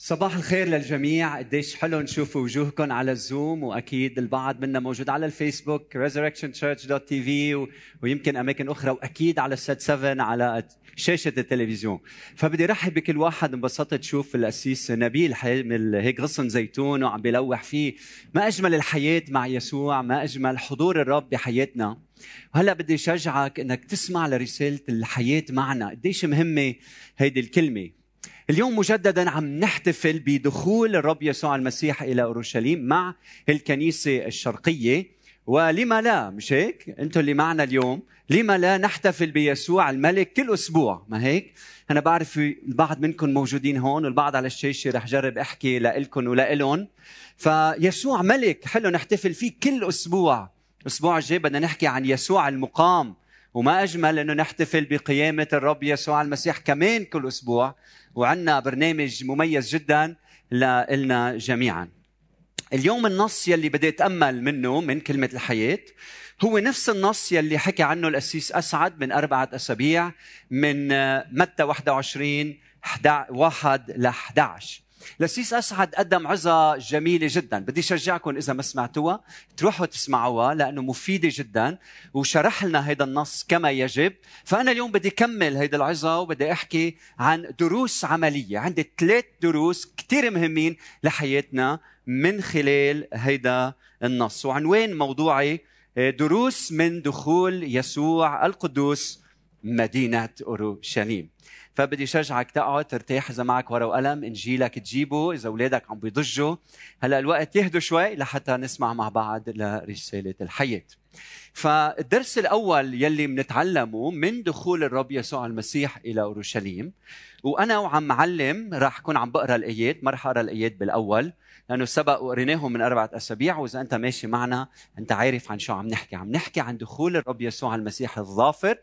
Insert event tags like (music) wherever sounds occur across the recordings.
صباح الخير للجميع. قديش حلو نشوف وجوهكم على الزوم وأكيد البعض منا موجود على الفيسبوك resurrectionchurch.tv. ويمكن أماكن أخرى وأكيد على السات 7 على شاشة التلفزيون. فبدي رحب بكل واحد انبسطت تشوف القسيس نبيل حامل هيك غصن زيتون وعم بيلوح فيه. ما أجمل الحياة مع يسوع ما أجمل حضور الرب بحياتنا. وهلأ بدي شجعك إنك تسمع لرسالة الحياة معنا. قديش مهمة هيدي الكلمة؟ اليوم مجددا عم نحتفل بدخول الرب يسوع المسيح إلى أورشليم مع الكنيسة الشرقية. ولما لا مش هيك؟ أنتم اللي معنا اليوم. لما لا نحتفل بيسوع الملك كل أسبوع. ما هيك؟ أنا بعرف البعض منكم موجودين هون والبعض على الشاشة رح جرب أحكي لكم ولإلهم. فيسوع ملك حلو نحتفل فيه كل أسبوع. الأسبوع الجاي بدنا نحكي عن يسوع المقام. وما أجمل إنه نحتفل بقيامة الرب يسوع المسيح كمان كل أسبوع وعندنا برنامج مميز جدا لنا جميعا. اليوم النص يلي بدي أتأمل منه من كلمة الحياة هو نفس النص يلي حكى عنه الأسيس أسعد من أربعة أسابيع من متى 21 1 ل 11 لسيس أسعد قدم عظه جميلة جدا. بدي اشجعكم إذا ما سمعتوها تروحوا تسمعوها لأنه مفيدة جدا وشرح لنا هذا النص كما يجب. فأنا اليوم بدي كمل هيدي العظه وبدي أحكي عن دروس عملية. عندي ثلاث دروس كثير مهمين لحياتنا من خلال هيدا النص. وعنوان موضوعي دروس من دخول يسوع القدوس مدينة أورشليم. فبدي شجعك تقعد ترتاح إذا معك ورقة وقلم إنجيلك تجيبه إذا أولادك عم بيضجوا. هلأ الوقت يهدوا شوي لحتى نسمع مع بعض لرسالة الحياة. فالدرس الأول يلي بنتعلمه من دخول الرب يسوع المسيح إلى أورشليم وأنا وعم معلم راح أكون عم بقرأ الآيات ما راح أقرأ الآيات بالأول لأنه سبق وقريناهم من أربعة أسابيع وإذا أنت ماشي معنا أنت عارف عن شو عم نحكي. عم نحكي عن دخول الرب يسوع المسيح الظافر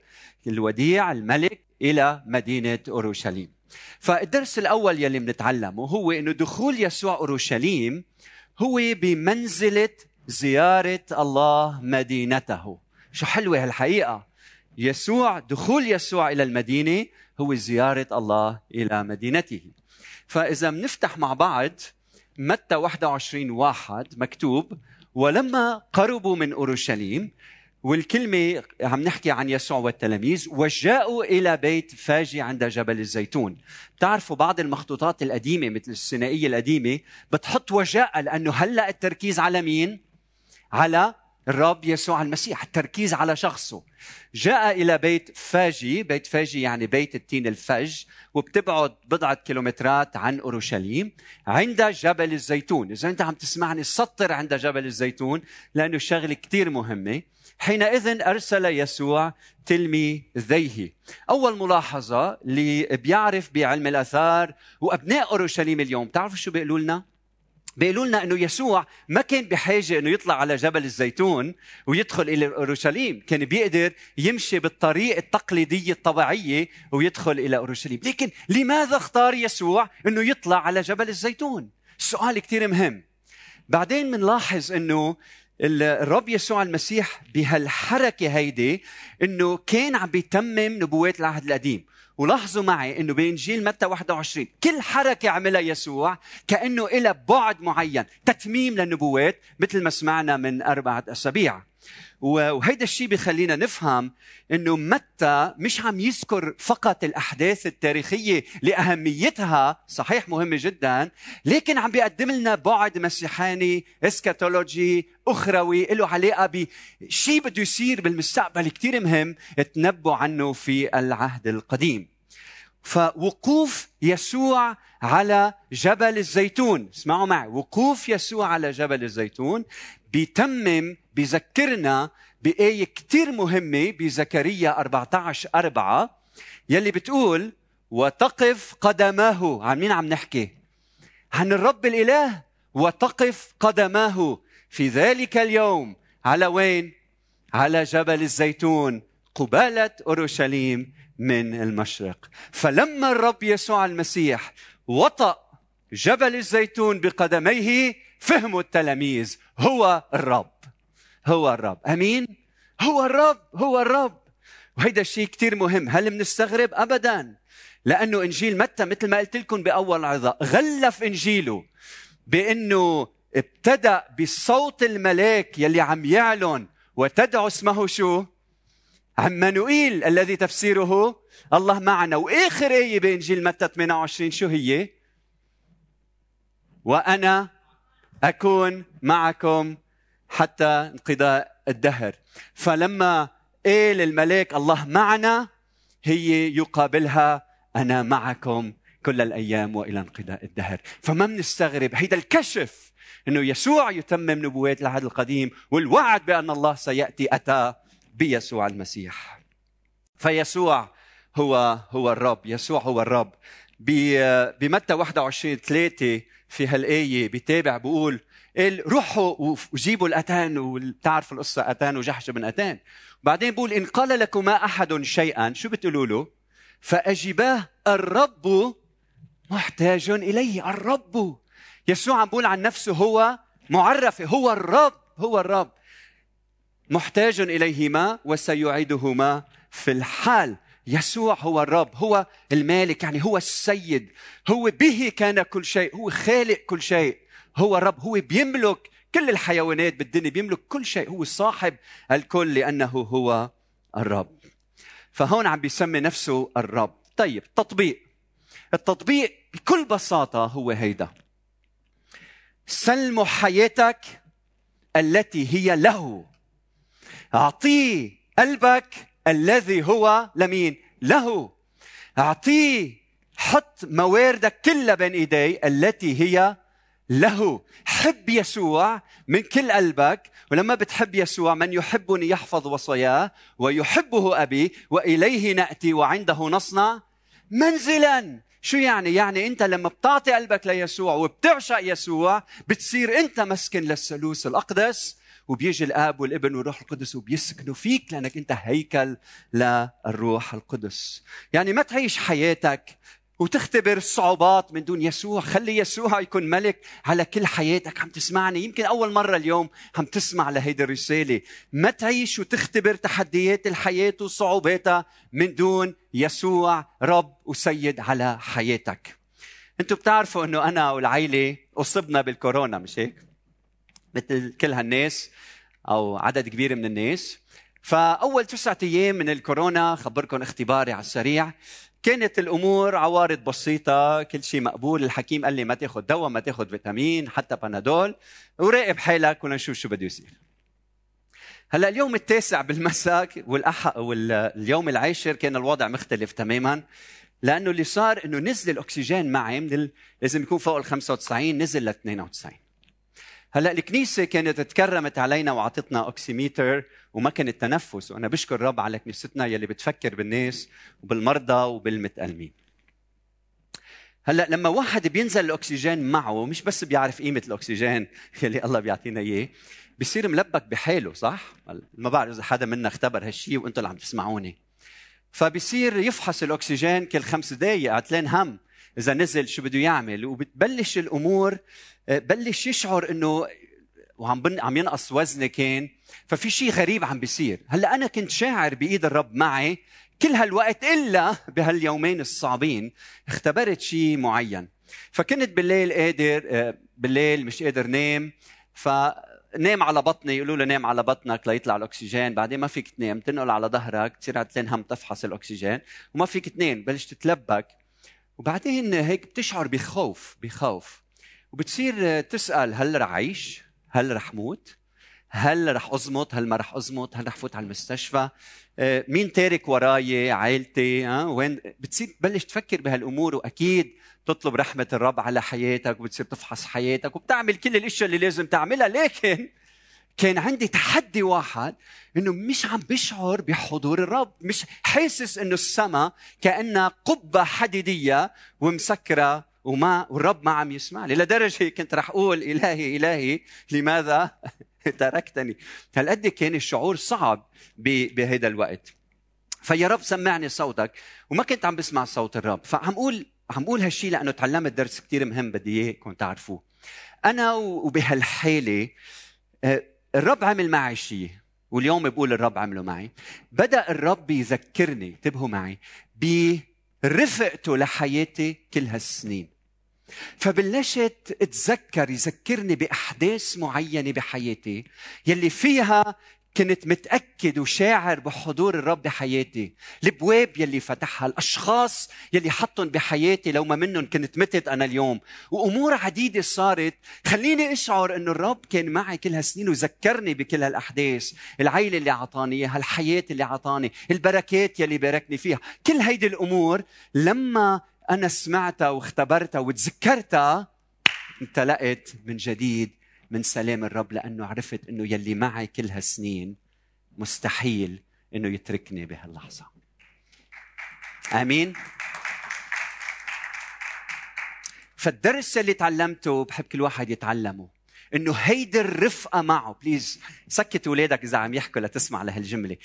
الوديع الملك إلى مدينة أورشليم. فالدرس الأول يلي بنتعلمه هو إنه دخول يسوع أورشليم هو بمنزلة زيارة الله مدينته. شو حلوة هالحقيقة. يسوع دخول يسوع إلى المدينة هو زيارة الله إلى مدينته. فإذا بنفتح مع بعض متى 21 واحد مكتوب ولما قربوا من أورشليم والكلمة عم نحكي عن يسوع والتلاميذ وجاءوا إلى بيت فاجي عند جبل الزيتون. بتعرفوا بعض المخطوطات القديمة مثل السينائية القديمة؟ بتحط وجاء لأنه هلأ التركيز على مين؟ على الرب يسوع المسيح التركيز على شخصه. جاء إلى بيت فاجي بيت فاجي يعني بيت التين الفج وبتبعد بضعة كيلومترات عن أورشليم عند جبل الزيتون. إذا أنت عم تسمعني سطر عند جبل الزيتون لأنه شغلة كتير مهمة. حينئذ أرسل يسوع تلميذيه أول ملاحظة اللي بيعرف بعلم الآثار وأبناء أورشليم اليوم تعرفوا شو بيقولوا لنا؟ بيقولوا لنا إنه يسوع ما كان بحاجة إنه يطلع على جبل الزيتون ويدخل إلى أورشليم، كان بيقدر يمشي بالطريق التقليدية الطبيعية ويدخل إلى أورشليم، لكن لماذا اختار يسوع إنه يطلع على جبل الزيتون؟ السؤال كثير مهم. بعدين بنلاحظ إنه الرب يسوع المسيح بهالحركة هيدي إنه كان عم بيتمم نبوات العهد القديم ولاحظوا معي إنه بانجيل متى 21 كل حركة عملها يسوع كأنه إلى بعد معين تتميم للنبوات مثل ما سمعنا من أربعة أسابيع. وهيدا الشيء بخلينا نفهم إنه متى مش عم يذكر فقط الأحداث التاريخية لأهميتها صحيح مهمة جدا لكن عم بيقدم لنا بعد مسيحاني إسكاتولوجي أخروي له علاقة بشيء بده يصير بالمستقبل كثير مهم تنبؤ عنه في العهد القديم. فوقوف يسوع على جبل الزيتون اسمعوا معي وقوف يسوع على جبل الزيتون بيتمم بيذكرنا بآية كتير مهمة بزكريا 14 4 يلي بتقول وتقف قدماه عن مين عم نحكي؟ عن الرب الإله وتقف قدماه في ذلك اليوم على وين؟ على جبل الزيتون قبالة أورشليم من المشرق فلما الرب يسوع المسيح وطأ جبل الزيتون بقدميه فهموا التلاميذ هو الرب هو الرب. أمين؟ هو الرب هو الرب. وهيدا الشيء كثير مهم. هل بنستغرب ابدا. لأنه إنجيل متى مثل ما قلت لكم بأول عظة غلف إنجيله بأنه ابتدأ بصوت الملاك يلي عم يعلن. وتدعو اسمه شو؟ عمانوئيل الذي تفسيره الله معنا. وآخر آية بإنجيل متى 28 شو هي؟ وأنا أكون معكم حتى انقضاء الدهر. فلما قال الملاك الله معنا هي يقابلها أنا معكم كل الأيام وإلى انقضاء الدهر. فما بنستغرب هيدا الكشف إنه يسوع يتمم نبوات العهد القديم والوعد بأن الله سيأتي أتى بيسوع المسيح. فيسوع هو هو الرب يسوع هو الرب. بمتى 21 3 في هالآية بيتابع بيقول قال روحوا وجيبوا الأتان وبتعرف القصة أتان وجحش بن أتان. بعدين بقول إن قال لكما أحد شيئا شو بتقولوا له؟ فأجباه الرب محتاج إليه الرب. يسوع عم بيقول عن نفسه هو معرف هو الرب هو الرب. محتاج إليهما وسيعيدهما في الحال. يسوع هو الرب هو المالك يعني هو السيد. هو به كان كل شيء هو خالق كل شيء. هو الرب هو بيملك كل الحيوانات بالدنيا بيملك كل شيء هو صاحب الكل لأنه هو الرب. فهون عم بيسمي نفسه الرب. طيب تطبيق التطبيق بكل بساطة هو هيدا. سلموا حياتك التي هي له. اعطيه قلبك الذي هو لمين؟ له. اعطيه حط مواردك كلها بين ايديه التي هي له حب يسوع من كل قلبك. ولما بتحب يسوع من يحبني يحفظ وصاياه ويحبه أبي وإليه نأتي وعنده نصنع. منزلا! شو يعني؟ يعني أنت لما بتعطي قلبك ليسوع وبتعشق يسوع بتصير أنت مسكن للثالوث الأقدس. وبيجي الآب والابن والروح القدس وبيسكنوا فيك لأنك أنت هيكل للروح القدس. يعني ما تعيش حياتك وتختبر الصعوبات من دون يسوع. خلي يسوع يكون ملك على كل حياتك. عم تسمعني؟ يمكن أول مرة اليوم عم تسمع لهيدي الرسالة ما تعيش وتختبر تحديات الحياة وصعوباتها من دون يسوع رب وسيد على حياتك. أنتم بتعرفوا إنه أنا والعائله أصبنا بالكورونا مش هيك؟ مثل كل هالناس أو عدد كبير من الناس. فأول تسعة أيام من الكورونا خبركم اختباري على السريع. كانت الأمور عوارض بسيطة. كل شيء مقبول. الحكيم قال لي ما تاخذ دواء ما تاخذ فيتامين حتى بنادول. وراقب حالك ونشوف شو بده يصير. هلا اليوم التاسع بالمساء والأح... واليوم العاشر كان الوضع مختلف تماما. لأنه اللي صار إنه نزل الأكسجين معي من. لازم يكون فوق ال 95 نزل ل 92 هلا الكنيسة كانت تكرمت علينا وأعطتنا اوكسيميتر وما كان تنفس وأنا بشكر الرب على كنيستنا يلي بتفكر بالناس وبالمرضى وبالمتألمين. هلا لما واحد بينزل الأكسجين معه مش بس بيعرف قيمة الأكسجين (laughs) يلي الله بيعطينا إياه بصير ملبك بحاله صح؟ ما بعرف إذا حدا منا اختبر هالشيء وأنتم اللي عم تسمعوني. فبصير يفحص الأكسجين كل خمس دقائق عتلين هم إذا نزل شو بده يعمل وبتبلش الأمور بلش يشعر إنه وعم بن... عم ينقص وزني كان ففي شيء غريب عم بيصير. هلأ أنا كنت شاعر بإيد الرب معي كل هالوقت إلا بهاليومين الصعبين اختبرت شيء معين. فكنت بالليل قادر آه، بالليل مش قادر نام ف نام على بطني يقولوا له نام على بطنك ليطلع الأكسجين. بعدين ما فيك تنام تنقل على ظهرك تصير عتلين هم تفحص الأكسجين وما فيك تنام بلش تتلبك وبعدين هيك بتشعر بخوف بخوف. وبتصير تسأل هل رح اعيش هل رح موت؟ هل رح ازمط هل ما رح ازمط هل رح فوت على المستشفى؟ آه، مين تارك وراي عائلتي؟ ها وين؟ بتصير تبلش تفكر بهالأمور وأكيد تطلب رحمة الرب على حياتك وبتصير تفحص حياتك وبتعمل كل الأشياء اللي لازم تعملها. لكن كان عندي تحدي واحد إنه مش عم بشعر بحضور الرب مش حاسس إنه السماء كأنها قبة حديدية ومسكرة وما والرب ما عم يسمع لي. لدرجة كنت رح أقول إلهي إلهي لماذا (laughs) تركتني؟ هالقد كان الشعور صعب بهذا الوقت؟ فيا رب سمعني صوتك. وما كنت عم بسمع صوت الرب. فعم أقول عم أقول هالشيء لأنه تعلمت درس كثير مهم بدي اياكم تعرفوه. أنا وبهالحالة آه، الرب عمل معي شيء واليوم بقول الرب عمله معي. بدأ الرب يذكرني انتبهوا معي رفقته لحياتي كل هالسنين. فبلشت اتذكر يذكرني بأحداث معينة بحياتي يلي فيها كنت متأكد وشاعر بحضور الرب بحياتي. البواب يلي فتحها الأشخاص يلي حطهم بحياتي لو ما منهم كنت متت أنا اليوم. وأمور عديدة صارت. خليني أشعر أنه الرب كان معي كل هالسنين وذكرني بكل هالأحداث. العيلة اللي أعطاني إياها الحياة اللي أعطاني البركات يلي باركني فيها. كل هيدي الأمور لما أنا سمعتها واختبرتها وتذكرتها امتلأت من جديد من سلام الرب لأنه عرفت إنه يلي معي كل هالسنين مستحيل إنه يتركني بهاللحظة. آمين؟ فالدرس اللي تعلمته بحب كل واحد يتعلمه إنه هيدي الرفقة معه بليز سكت اولادك إذا عم يحكوا لتسمع لهالجملة.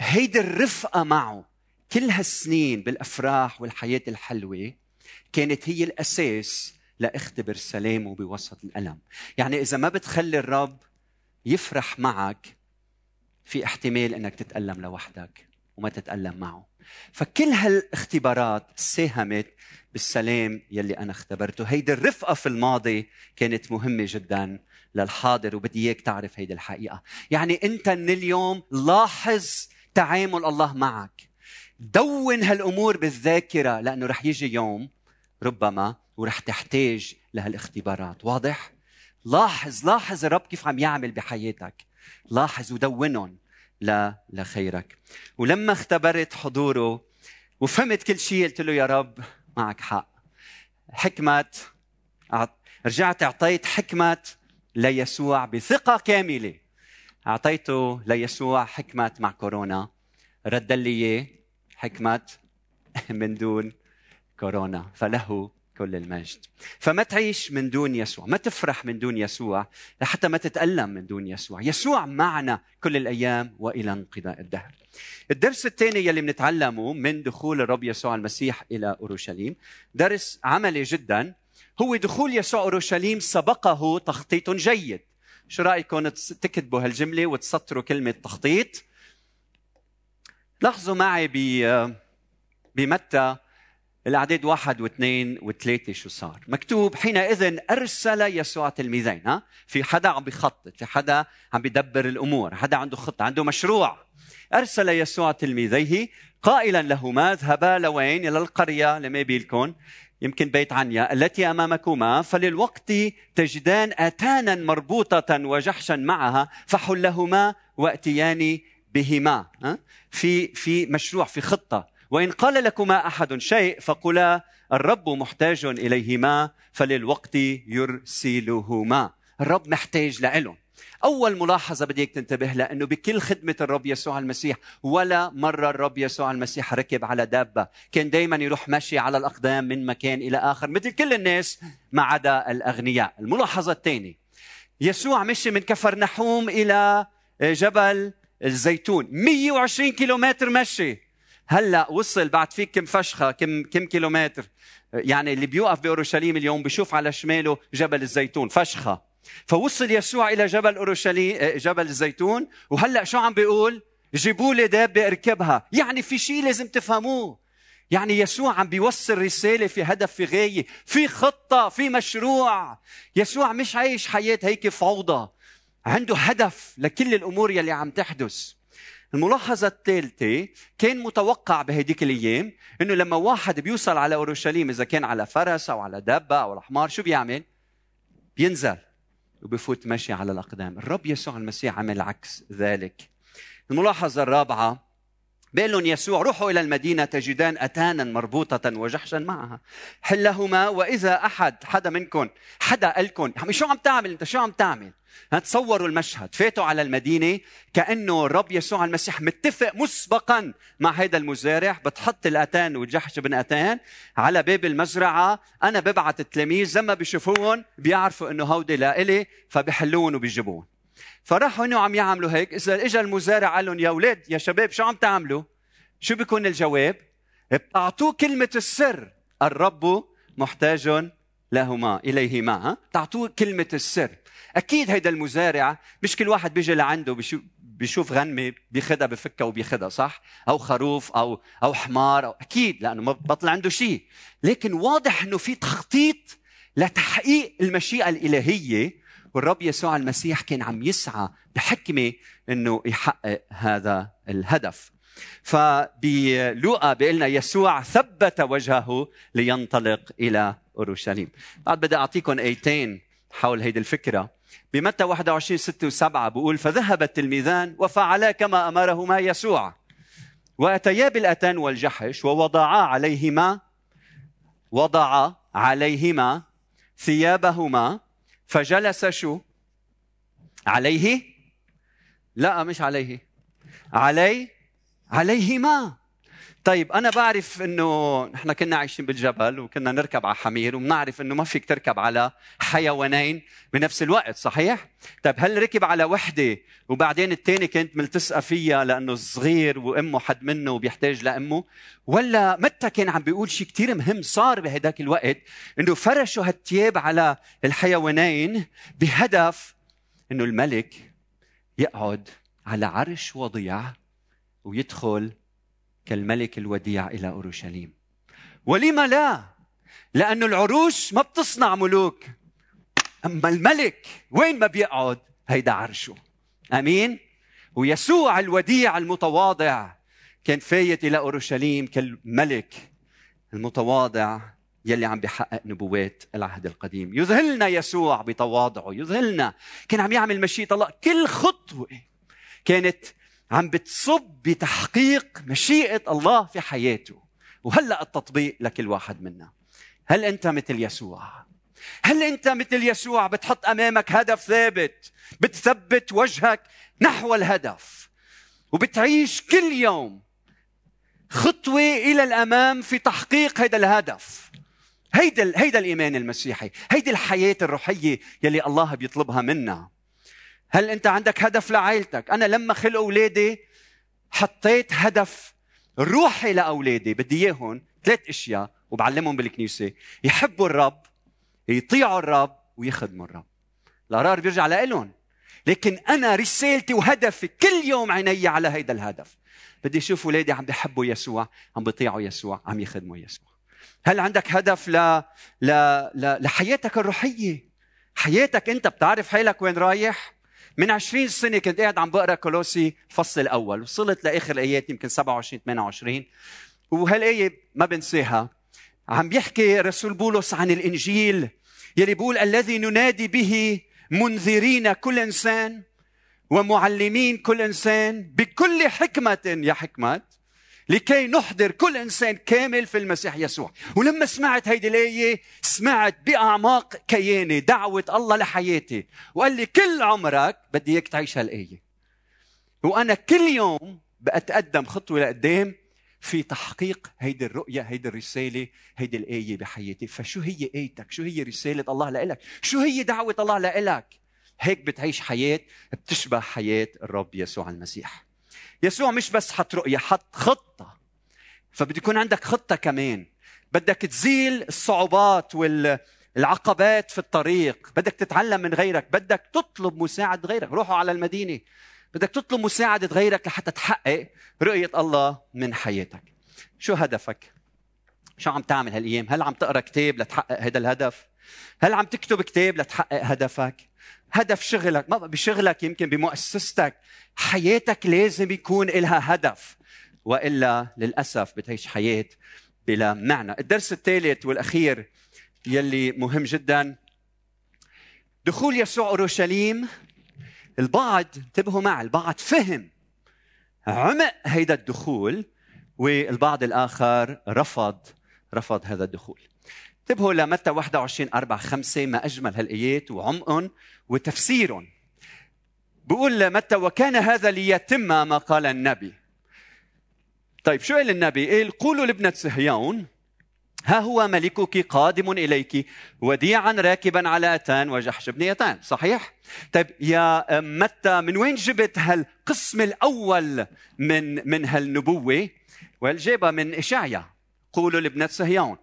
هيدي الرفقة معه. كل هالسنين بالأفراح والحياة الحلوة كانت هي الأساس لاختبر سلامه بوسط الألم. يعني إذا ما بتخلي الرب يفرح معك في احتمال إنك تتألم لوحدك وما تتألم معه. فكل هالاختبارات ساهمت بالسلام يلي أنا اختبرته. هيدي الرفقة في الماضي كانت مهمة جدا للحاضر وبدي إياك تعرف هيدي الحقيقة. يعني أنت من اليوم لاحظ تعامل الله معك. دون هالأمور بالذاكرة لأنه رح يجي يوم ربما ورح تحتاج لهالاختبارات. واضح؟ لاحظ لاحظ الرب كيف عم يعمل بحياتك. لاحظ ودونهم لا لخيرك. ولما اختبرت حضوره وفهمت كل شيء قلت له يا رب معك حق. حكمة رجعت أعطيت حكمة ليسوع بثقة كاملة. أعطيته ليسوع حكمة مع كورونا. رد لي حكمة (laughs) من دون كورونا فله كل المجد. فما تعيش من دون يسوع؟ ما تفرح من دون يسوع لحتى ما تتألم من دون يسوع. يسوع معنا كل الأيام وإلى انقضاء الدهر. الدرس الثاني يلي بنتعلمه من دخول الرب يسوع المسيح إلى أورشليم درس عملي جدا. هو دخول يسوع أورشليم سبقه تخطيط جيد. شو رأيكم تكتبوا هالجملة وتسطروا كلمة تخطيط؟ لاحظوا معي بمتى الاعداد واحد واثنين وثلاثة شو صار. مكتوب حينئذ أرسل يسوع تلميذين. ها؟ في حدا عم بيخطط في حدا عم بيدبر الأمور حدا عنده خطة عنده مشروع. أرسل يسوع تلميذيه قائلا لهما اذهبا لوين؟ إلى القرية لما بيلكم يمكن بيت عنيا التي أمامكما فللوقت تجدان اتانا مربوطة وجحشا معها فحلهما واتيان بهما في في مشروع في خطة. وإن قال لكما أحد شيء فقلا الرب محتاج إليهما فللوقت يرسلهما. الرب محتاج لإلهم. أول ملاحظة بديك تنتبه لها أنه بكل خدمة الرب يسوع المسيح ولا مرة الرب يسوع المسيح ركب على دابة كان دايما يروح مشي على الأقدام من مكان إلى آخر مثل كل الناس ما عدا الأغنياء. الملاحظة الثانية يسوع مشي من كفر نحوم إلى جبل الزيتون. 120 كيلومتر مشي. هلأ وصل بعد فيك كم فشخة كم كم كيلومتر. يعني اللي بيوقف بأورشليم اليوم بيشوف على شماله جبل الزيتون. فشخة. فوصل يسوع إلى جبل أورشليم آه، جبل الزيتون. وهلأ شو عم بيقول؟ جيبوا لي دابه اركبها يعني في شيء لازم تفهموه. يعني يسوع عم بيوصل رسالة في هدف في غاية في خطة في مشروع. يسوع مش عايش حياة هيك فوضى. عنده هدف لكل الأمور يلي عم تحدث. الملاحظة الثالثة كان متوقع بهديك الأيام إنه لما واحد بيوصل على أورشليم إذا كان على فرس أو على دابة أو على حمار شو بيعمل؟ بينزل وبفوت مشي على الأقدام. الرب يسوع المسيح عمل عكس ذلك. الملاحظة الرابعة بيقول يسوع روحوا إلى المدينة تجدان أتانا مربوطة وجحشا معها. حلهما وإذا أحد حدا منكم حدا قالكم شو عم تعمل أنت؟ شو عم تعمل؟ تصوروا المشهد. فاتوا على المدينة كأنه الرب يسوع المسيح متفق مسبقا مع هذا المزارع. بتحط الأتان والجحش بن أتان على باب المزرعة. أنا ببعت التلاميذ لما بيشوفوهم بيعرفوا إنه هودي لإلي فبيحلوهم وبيجيبوهم فراحوا انه عم يعملوا هيك. إذا اجى المزارع قال لهم يا أولاد يا شباب شو عم تعملوا؟ شو بيكون الجواب؟ بتعطوه كلمة السر. الرب محتاج لهما إليهما. تعطوه كلمة السر. أكيد هيدا المزارع مش كل واحد بيجي لعنده بيشوف غنمة بياخذها بفكها وبياخذها صح؟ أو خروف أو أو حمار أو أكيد لأنه ما بطل عنده شيء لكن واضح إنه في تخطيط لتحقيق المشيئة الإلهية والرب يسوع المسيح كان عم يسعى بحكمة إنه يحقق هذا الهدف. فبلوقا لنا يسوع ثبت وجهه لينطلق إلى أورشليم. بعد بدي أعطيكم آيتين حول هيدي الفكرة. بمتى 21 6 و7 بقول فذهب التلميذان وفعلا كما أمرهما يسوع. وأتيا بالاتان والجحش ووضعا عليهما وضع عليهما ثيابهما فجلس شو؟ عليه؟ لا مش عليه. علي عليهما. طيب أنا بعرف إنه نحن كنا عايشين بالجبل وكنا نركب على حمير وبنعرف إنه ما فيك تركب على حيوانين بنفس الوقت صحيح؟ طيب هل ركب على وحدة وبعدين الثاني كانت ملتصقة فيها لأنه صغير وأمه حد منه وبيحتاج لأمه؟ ولا متى كان عم بيقول شيء كثير مهم صار بهداك الوقت إنه فرشوا هالثياب على الحيوانين بهدف إنه الملك يقعد على عرش وضيع ويدخل كالملك الوديع إلى أورشليم. ولما لا؟ لأن العروش ما بتصنع ملوك. أما الملك وين ما بيقعد هيدا عرشه. أمين؟ ويسوع الوديع المتواضع كان فايت إلى أورشليم كالملك المتواضع يلي عم بيحقق نبوات العهد القديم. يذهلنا يسوع بتواضعه يذهلنا. كان عم يعمل مشيئة الله. كل خطوة كانت عم بتصب بتحقيق مشيئة الله في حياته. وهلأ التطبيق لكل واحد منا. هل أنت مثل يسوع؟ هل أنت مثل يسوع؟ بتحط أمامك هدف ثابت. بتثبت وجهك نحو الهدف. وبتعيش كل يوم خطوة إلى الأمام في تحقيق هذا الهدف. هيدا هيدا الإيمان المسيحي. هيدي الحياة الروحية يلي الله بيطلبها منا. هل انت عندك هدف لعائلتك؟ أنا لما خلقوا اولادي حطيت هدف روحي لاولادي. بدي اياهم ثلاث اشياء وبعلمهم بالكنيسة. يحبوا الرب يطيعوا الرب ويخدموا الرب. القرار بيرجع لهم لكن أنا رسالتي وهدفي كل يوم عيني على هيدا الهدف. بدي أشوف أولادي عم بيحبوا يسوع عم بيطيعوا يسوع عم يخدموا يسوع. هل عندك هدف ل... ل... ل... لحياتك الروحية؟ حياتك أنت بتعرف حالك وين رايح؟ من 20 سنة كنت قاعد عم بقرأ كولوسي الفصل الأول وصلت لآخر الآيات يمكن 27 28 وهالآية ما بنساها. عم بيحكي رسول بولس عن الإنجيل يلي بيقول الذي ننادي به منذرين كل إنسان ومعلمين كل إنسان بكل حكمة يا حكمة. لكي نحضر كل إنسان كامل في المسيح يسوع. ولما سمعت هيدي الايه سمعت بأعماق كياني دعوة الله لحياتي. وقال لي كل عمرك بدي إياك تعيش هالآية. وأنا كل يوم بتقدم خطوة لقدام في تحقيق هيدي الرؤية هيدي الرسالة هيدي الآية بحياتي. فشو هي آيتك؟ شو هي رسالة الله لإلك؟ شو هي دعوة الله لإلك؟ هيك بتعيش حياة بتشبه حياة الرب يسوع المسيح. يسوع مش بس حط رؤية حط خطة فبده يكون عندك خطة كمان بدك تزيل الصعوبات والعقبات في الطريق بدك تتعلم من غيرك بدك تطلب مساعدة غيرك روحوا على المدينة بدك تطلب مساعدة غيرك لحتى تحقق رؤية الله من حياتك شو هدفك؟ شو عم تعمل هالأيام؟ هل عم تقرأ كتاب لتحقق هذا الهدف؟ هل عم تكتب كتاب لتحقق هدفك؟ هدف شغلك ما بشغلك يمكن بمؤسستك. حياتك لازم يكون لها هدف وإلا للأسف بتعيش حياة بلا معنى. الدرس الثالث والأخير يلي مهم جدا. دخول يسوع أورشليم البعض انتبهوا معي البعض فهم عمق هيدا الدخول والبعض الآخر رفض رفض هذا الدخول. انتبهوا لمتى 21 4 5 ما أجمل هالآيات وعمقهم وتفسيرهم بيقول متى وكان هذا ليتم ما قال النبي. طيب شو قال النبي؟ قال قولوا لابنة صهيون ها هو ملكك قادم إليك وديعا راكبا على أتان وجحش بن يتان. صحيح؟ طيب يا متى من وين جبت هالقسم الأول من من هالنبوة؟ والجابة من إشعيا. قولوا لابنة صهيون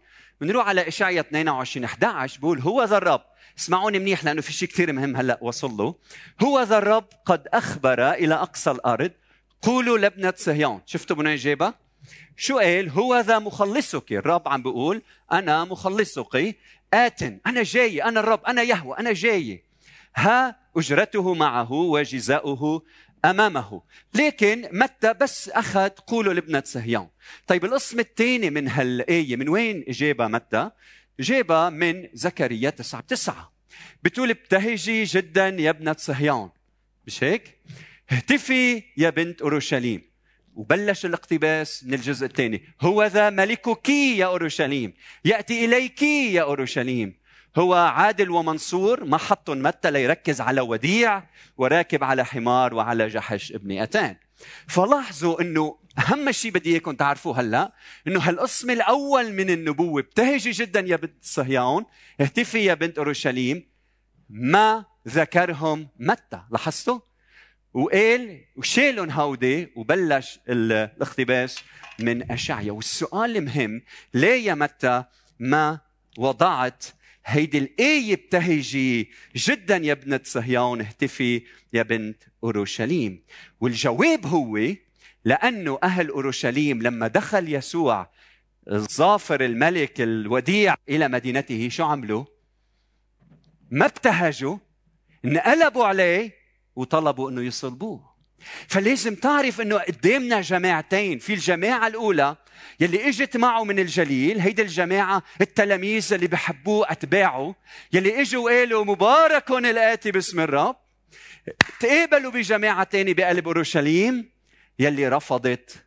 بنروح على اشعيا 22 11 بقول هو ذا الرب. اسمعوني منيح لأنه في شيء كثير مهم هلأ وصل له. هو ذا الرب قد أخبر إلى أقصى الأرض. قولوا لابنة صهيون. شفتوا من جايبها؟ شو قال؟ هو ذا مخلصك. الرب عم بيقول أنا مخلصك. آت أنا جاي أنا الرب أنا يهوى أنا جاي. ها أجرته معه وجزاؤه أمامه. لكن متى بس أخذ قولوا لابنة صهيون طيب القسم الثاني من هالآية من وين جابها متى؟ جابها من زكريا تسعة تسعة بتقول ابتهجي جدا يا ابنة صهيون مش هيك؟ اهتفي يا بنت أورشليم. وبلش الاقتباس من الجزء الثاني. هو ذا ملكك يا أورشليم. يأتي إليك يا أورشليم. هو عادل ومنصور ما حطهم متى ليركز على وديع وراكب على حمار وعلى جحش ابن اتان فلاحظوا إنه أهم شيء بدي إياكم تعرفوه هلا إنه هالقسم الأول من النبوة ابتهجي جدا يا بنت صهيون اهتفي يا بنت أورشليم ما ذكرهم متى؟ لاحظتوا؟ وقال وشالهم هودي وبلش الاقتباس من اشعيا والسؤال المهم ليه يا متى ما وضعت هيدي الآية ابتهجي جدا يا ابنة صهيون اهتفي يا بنت أورشليم والجواب هو لأنه أهل أورشليم لما دخل يسوع الظافر الملك الوديع إلى مدينته شو عملوا؟ ما ابتهجوا انقلبوا عليه وطلبوا إنه يصلبوه فلازم تعرف إنه قدامنا جماعتين. في الجماعة الأولى يلي إجت معه من الجليل هيدي الجماعة التلاميذ اللي بحبوه أتباعه يلي إجوا وقالوا مبارك الاتي باسم الرب. تقابلوا بجماعة تانية بقلب أورشليم يلي رفضت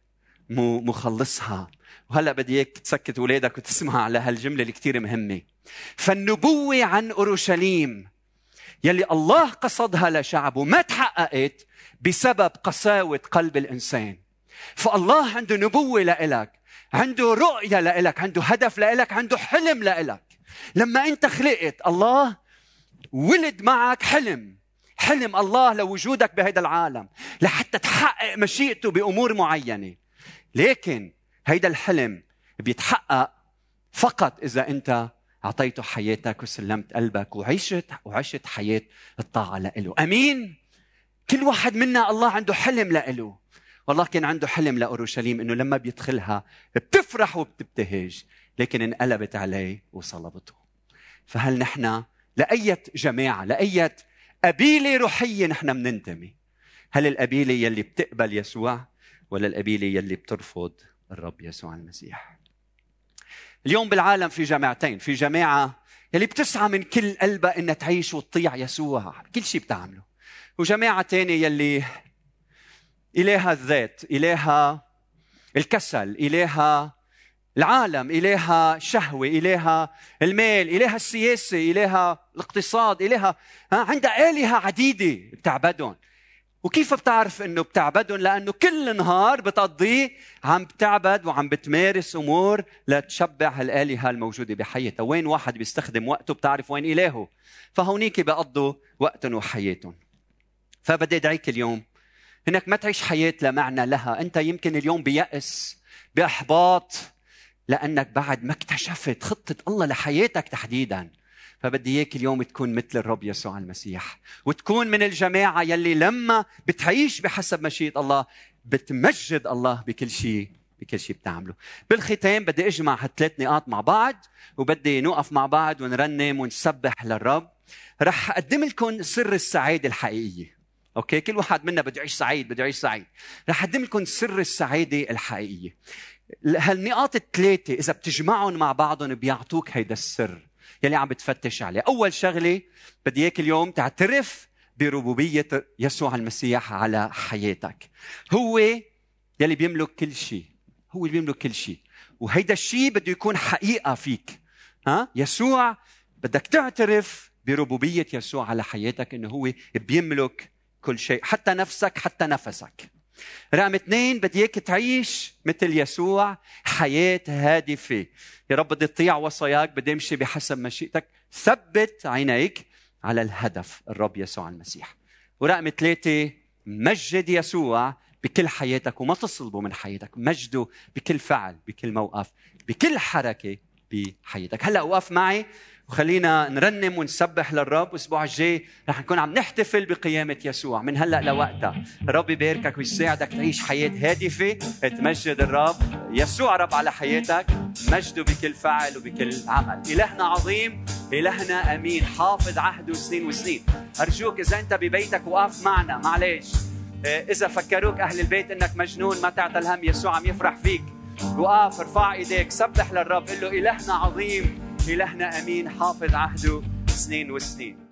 مخلصها. وهلأ بدي إياك تسكت اولادك وتسمع على هالجمله اللي كثير مهمة. فالنبوة عن أورشليم يلي الله قصدها لشعبه ما تحققت بسبب قساوة قلب الإنسان. فالله عنده نبوة لإلك عنده رؤية لإلك عنده هدف لإلك عنده حلم لإلك. لما أنت خلقت الله ولد معك حلم. حلم الله لوجودك بهذا العالم لحتى تحقق مشيئته بأمور معينة. لكن هيدا الحلم بيتحقق فقط إذا أنت أعطيته حياتك وسلمت قلبك وعشت وعشت حياة الطاعة لإله. أمين؟ كل واحد منا الله عنده حلم لإله. والله كان عنده حلم لأورشليم إنه لما بيدخلها بتفرح وبتبتهج لكن انقلبت عليه وصلبته. فهل نحن لأية جماعة لأية قبيلة روحية نحن بننتمي هل القبيلة يلي بتقبل يسوع ولا القبيلة يلي بترفض الرب يسوع المسيح؟ اليوم بالعالم في جماعتين في جماعة يلي بتسعى من كل قلبها إنها تعيش وتطيع يسوع كل شيء بتعمله. وجماعة تانية يلي إليها الذات إليها الكسل إليها العالم إليها شهوة إليها المال إليها السياسة إليها الاقتصاد إليها عندها آلهة عديدة بتعبدهم. وكيف بتعرف إنه بتعبدهم؟ لأنه كل نهار بتقضيه عم بتعبد وعم بتمارس أمور لتشبع هالآلهة الموجودة بحياتها. وين واحد بيستخدم وقته بتعرف وين إلهه؟ فهونيك بيقضوا وقتهم وحياتهم. فبدي ادعيك اليوم. انك ما تعيش حياة لا معنى لها. أنت يمكن اليوم بيأس بإحباط لأنك بعد ما اكتشفت خطة الله لحياتك تحديدا. فبدي إياك اليوم تكون مثل الرب يسوع المسيح وتكون من الجماعة يلي لما بتعيش بحسب مشيئة الله بتمجد الله بكل شيء بكل شيء بتعمله. بالختام بدي أجمع هالثلاث نقاط مع بعض وبدي نوقف مع بعض ونرنم ونسبح للرب. رح أقدم لكم سر السعادة الحقيقية. أوكي؟ كل واحد منا بده يعيش سعيد بده يعيش سعيد. رح أقدم لكم سر السعاده الحقيقية. هالنقاط الثلاثة إذا بتجمعهم مع بعضهم بيعطوك هيدا السر يلي عم بتفتش عليه. أول شغلة بدي إياك اليوم تعترف بربوبية يسوع المسيح على حياتك. هو يلي بيملك كل شيء. هو اللي بيملك كل شيء. وهيدا الشيء بده يكون حقيقة فيك. ها؟ يسوع بدك تعترف بربوبية يسوع على حياتك إنه هو بيملك كل شيء حتى نفسك حتى نفسك. رقم اثنين بدي اياك تعيش مثل يسوع حياة هادفة. يا رب بدي تطيع وصاياك بدي امشي بحسب مشيئتك. ثبت عينيك على الهدف الرب يسوع المسيح. ورقم ثلاثة مجد يسوع بكل حياتك وما تصلبه من حياتك. مجده بكل فعل بكل موقف بكل حركة بحياتك. هلا وقف معي وخلينا نرنم ونسبح للرب. الأسبوع الجاي رح نكون عم نحتفل بقيامة يسوع. من هلا لوقتها. الرب يباركك ويساعدك تعيش حياة هادفة. تمجد الرب. يسوع رب على حياتك. مجده بكل فعل وبكل عمل. إلهنا عظيم. إلهنا أمين. حافظ عهده سنين وسنين. أرجوك إذا أنت ببيتك وقف معنا. معلش. إذا فكروك أهل البيت إنك مجنون ما تعطى الهم يسوع عم يفرح فيك. وقف ارفع ايديك سبح للرب قل له إلهنا عظيم إلهنا أمين حافظ عهده سنين وسنين